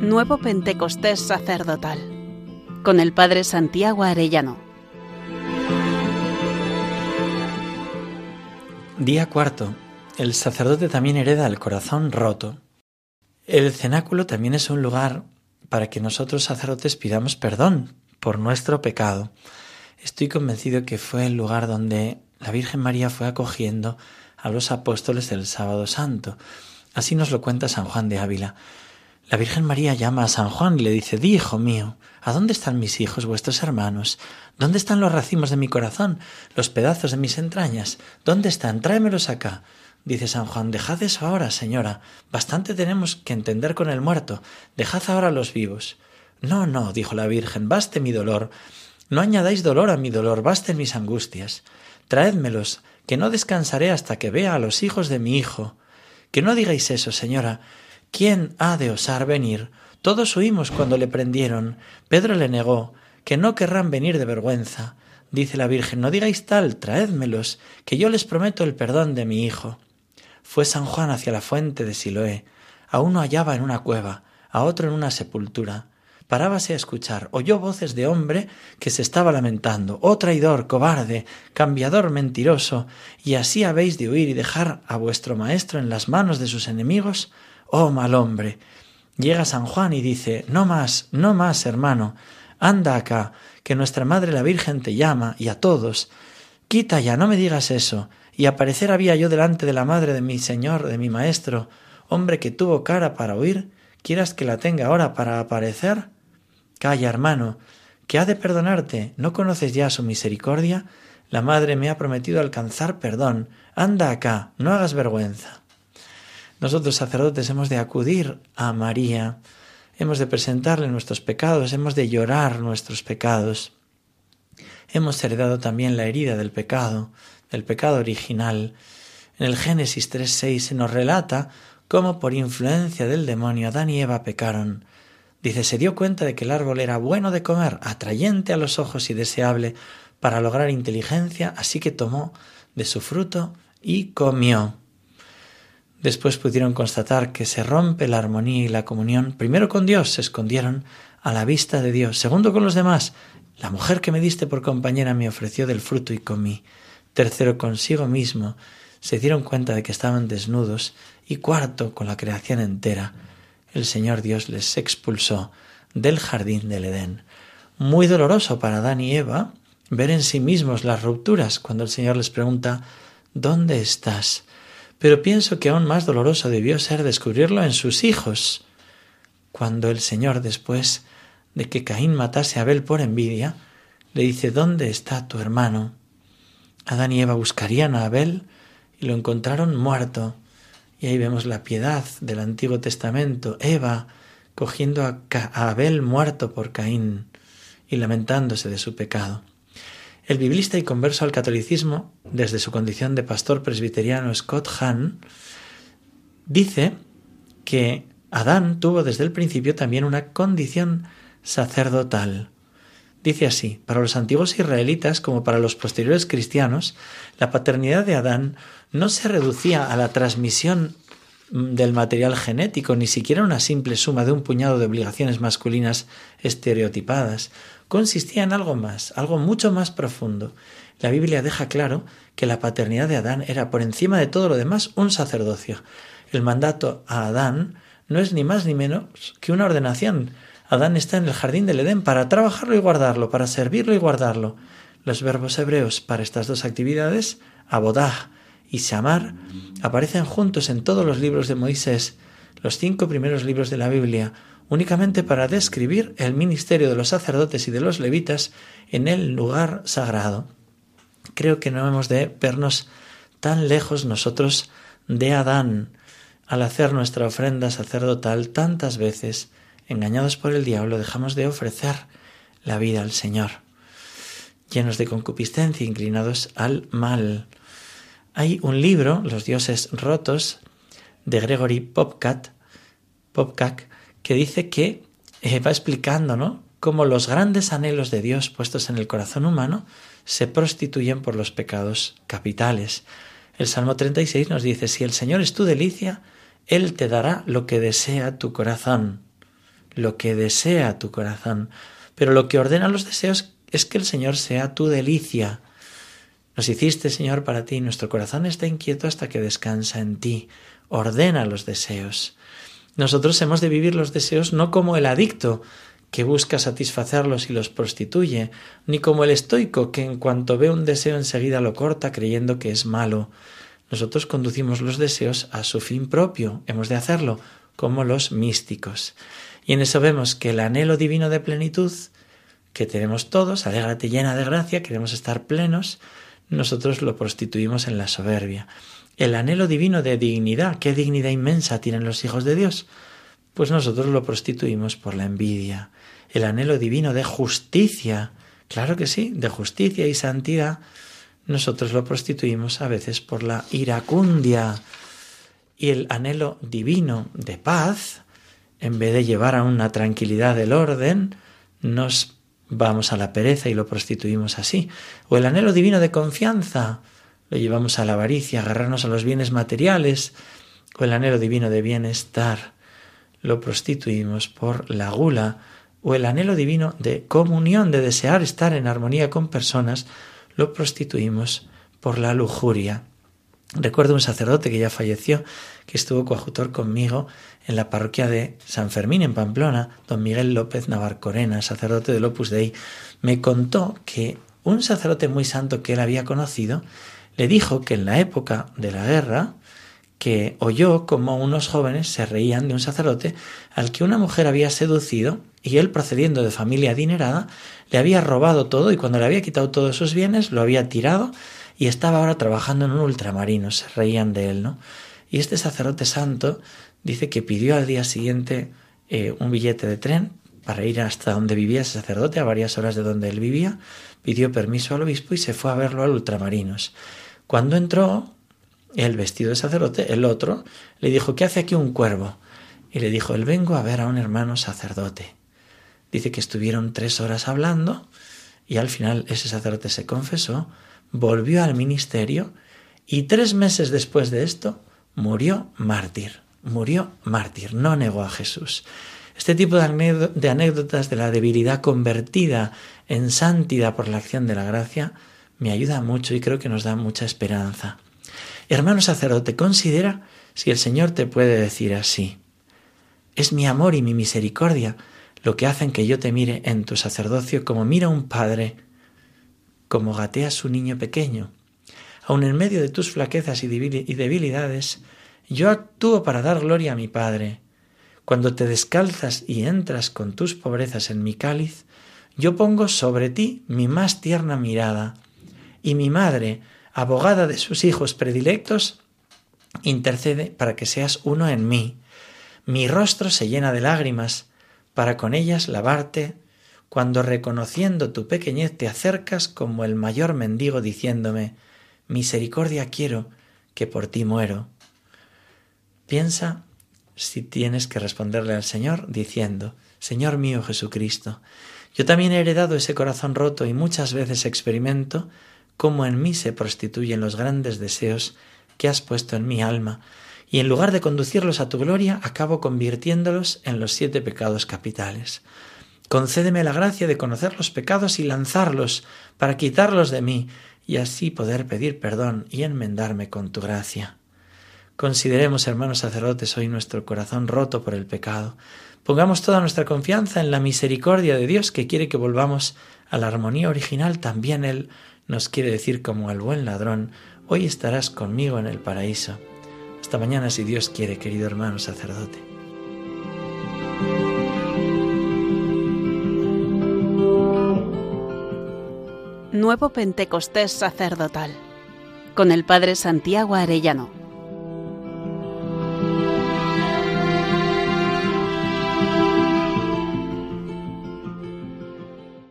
Nuevo Pentecostés Sacerdotal con el Padre Santiago Arellano. Día cuarto. El sacerdote también hereda el corazón roto. El cenáculo también es un lugar para que nosotros sacerdotes pidamos perdón por nuestro pecado. Estoy convencido que fue el lugar donde la Virgen María fue acogiendo a los apóstoles del sábado santo. Así nos lo cuenta San Juan de Ávila. La Virgen María llama a San Juan y le dice, Di, hijo mío, ¿a dónde están mis hijos, vuestros hermanos? ¿Dónde están los racimos de mi corazón, los pedazos de mis entrañas? ¿Dónde están? Tráemelos acá. Dice San Juan, dejad eso ahora, señora. Bastante tenemos que entender con el muerto. Dejad ahora los vivos. No, no, dijo la Virgen, baste mi dolor. No añadáis dolor a mi dolor, basten mis angustias. Traédmelos, que no descansaré hasta que vea a los hijos de mi hijo. Que no digáis eso, señora. ¿Quién ha de osar venir? Todos huimos cuando le prendieron. Pedro le negó, que no querrán venir de vergüenza. Dice la Virgen, no digáis tal, traédmelos, que yo les prometo el perdón de mi hijo. Fue San Juan hacia la fuente de Siloé. A uno hallaba en una cueva, a otro en una sepultura parábase a escuchar, oyó voces de hombre que se estaba lamentando, oh traidor, cobarde, cambiador mentiroso, y así habéis de huir y dejar a vuestro maestro en las manos de sus enemigos, oh mal hombre. Llega San Juan y dice, no más, no más, hermano, anda acá, que nuestra Madre la Virgen te llama, y a todos. Quita ya, no me digas eso. Y aparecer había yo delante de la Madre de mi Señor, de mi Maestro, hombre que tuvo cara para huir, ¿quieras que la tenga ahora para aparecer? Calla, hermano, que ha de perdonarte. ¿No conoces ya su misericordia? La madre me ha prometido alcanzar perdón. Anda acá, no hagas vergüenza. Nosotros sacerdotes hemos de acudir a María, hemos de presentarle nuestros pecados, hemos de llorar nuestros pecados. Hemos heredado también la herida del pecado, del pecado original. En el Génesis 3.6 se nos relata cómo por influencia del demonio Adán y Eva pecaron. Dice, se dio cuenta de que el árbol era bueno de comer, atrayente a los ojos y deseable para lograr inteligencia, así que tomó de su fruto y comió. Después pudieron constatar que se rompe la armonía y la comunión. Primero con Dios se escondieron a la vista de Dios. Segundo con los demás. La mujer que me diste por compañera me ofreció del fruto y comí. Tercero consigo mismo se dieron cuenta de que estaban desnudos. Y cuarto con la creación entera el Señor Dios les expulsó del jardín del Edén. Muy doloroso para Adán y Eva ver en sí mismos las rupturas cuando el Señor les pregunta ¿Dónde estás? Pero pienso que aún más doloroso debió ser descubrirlo en sus hijos, cuando el Señor, después de que Caín matase a Abel por envidia, le dice ¿Dónde está tu hermano? Adán y Eva buscarían a Abel y lo encontraron muerto. Y ahí vemos la piedad del Antiguo Testamento, Eva cogiendo a, Abel muerto por Caín y lamentándose de su pecado. El biblista y converso al catolicismo, desde su condición de pastor presbiteriano Scott Hahn, dice que Adán tuvo desde el principio también una condición sacerdotal. Dice así, para los antiguos israelitas como para los posteriores cristianos, la paternidad de Adán no se reducía a la transmisión del material genético, ni siquiera una simple suma de un puñado de obligaciones masculinas estereotipadas. Consistía en algo más, algo mucho más profundo. La Biblia deja claro que la paternidad de Adán era por encima de todo lo demás un sacerdocio. El mandato a Adán no es ni más ni menos que una ordenación. Adán está en el jardín del Edén para trabajarlo y guardarlo, para servirlo y guardarlo. Los verbos hebreos para estas dos actividades, abodah y Shamar aparecen juntos en todos los libros de Moisés, los cinco primeros libros de la Biblia, únicamente para describir el ministerio de los sacerdotes y de los levitas en el lugar sagrado. Creo que no hemos de vernos tan lejos nosotros de Adán al hacer nuestra ofrenda sacerdotal tantas veces, engañados por el diablo, dejamos de ofrecer la vida al Señor, llenos de concupiscencia, inclinados al mal. Hay un libro, Los dioses rotos, de Gregory Popcat, Popcak, que dice que eh, va explicando, ¿no? Cómo los grandes anhelos de Dios puestos en el corazón humano se prostituyen por los pecados capitales. El Salmo 36 nos dice, si el Señor es tu delicia, Él te dará lo que desea tu corazón. lo que desea tu corazón. Pero lo que ordena los deseos es que el Señor sea tu delicia. Nos hiciste, Señor, para ti, nuestro corazón está inquieto hasta que descansa en ti. Ordena los deseos. Nosotros hemos de vivir los deseos no como el adicto, que busca satisfacerlos y los prostituye, ni como el estoico que en cuanto ve un deseo enseguida lo corta creyendo que es malo. Nosotros conducimos los deseos a su fin propio, hemos de hacerlo como los místicos. Y en eso vemos que el anhelo divino de plenitud que tenemos todos, alégrate llena de gracia, queremos estar plenos, nosotros lo prostituimos en la soberbia. El anhelo divino de dignidad, qué dignidad inmensa tienen los hijos de Dios, pues nosotros lo prostituimos por la envidia. El anhelo divino de justicia, claro que sí, de justicia y santidad, nosotros lo prostituimos a veces por la iracundia. Y el anhelo divino de paz, en vez de llevar a una tranquilidad del orden, nos vamos a la pereza y lo prostituimos así. O el anhelo divino de confianza, lo llevamos a la avaricia, agarrarnos a los bienes materiales. O el anhelo divino de bienestar, lo prostituimos por la gula o el anhelo divino de comunión, de desear estar en armonía con personas, lo prostituimos por la lujuria. Recuerdo un sacerdote que ya falleció, que estuvo coadjutor conmigo en la parroquia de San Fermín en Pamplona, don Miguel López Navarcorena, sacerdote del Opus Dei, me contó que un sacerdote muy santo que él había conocido le dijo que en la época de la guerra que oyó como unos jóvenes se reían de un sacerdote al que una mujer había seducido y él, procediendo de familia adinerada, le había robado todo y cuando le había quitado todos sus bienes lo había tirado y estaba ahora trabajando en un ultramarino. Se reían de él, ¿no? Y este sacerdote santo dice que pidió al día siguiente eh, un billete de tren para ir hasta donde vivía ese sacerdote, a varias horas de donde él vivía, pidió permiso al obispo y se fue a verlo al ultramarinos. Cuando entró, el vestido de sacerdote, el otro, le dijo, ¿qué hace aquí un cuervo? Y le dijo, él vengo a ver a un hermano sacerdote. Dice que estuvieron tres horas hablando y al final ese sacerdote se confesó, volvió al ministerio y tres meses después de esto murió mártir. Murió mártir, no negó a Jesús. Este tipo de anécdotas de la debilidad convertida en santidad por la acción de la gracia me ayuda mucho y creo que nos da mucha esperanza. Hermano sacerdote, considera si el Señor te puede decir así. Es mi amor y mi misericordia lo que hacen que yo te mire en tu sacerdocio como mira un padre, como gatea su niño pequeño. Aun en medio de tus flaquezas y debilidades, yo actúo para dar gloria a mi Padre. Cuando te descalzas y entras con tus pobrezas en mi cáliz, yo pongo sobre ti mi más tierna mirada, y mi madre, abogada de sus hijos predilectos, intercede para que seas uno en mí. Mi rostro se llena de lágrimas para con ellas lavarte, cuando reconociendo tu pequeñez te acercas como el mayor mendigo diciéndome, misericordia quiero, que por ti muero. Piensa si tienes que responderle al Señor diciendo, Señor mío Jesucristo, yo también he heredado ese corazón roto y muchas veces experimento cómo en mí se prostituyen los grandes deseos que has puesto en mi alma, y en lugar de conducirlos a tu gloria, acabo convirtiéndolos en los siete pecados capitales. Concédeme la gracia de conocer los pecados y lanzarlos para quitarlos de mí, y así poder pedir perdón y enmendarme con tu gracia. Consideremos, hermanos sacerdotes, hoy nuestro corazón roto por el pecado. Pongamos toda nuestra confianza en la misericordia de Dios que quiere que volvamos a la armonía original. También Él nos quiere decir como al buen ladrón, hoy estarás conmigo en el paraíso. Hasta mañana si Dios quiere, querido hermano sacerdote. Nuevo Pentecostés sacerdotal con el Padre Santiago Arellano.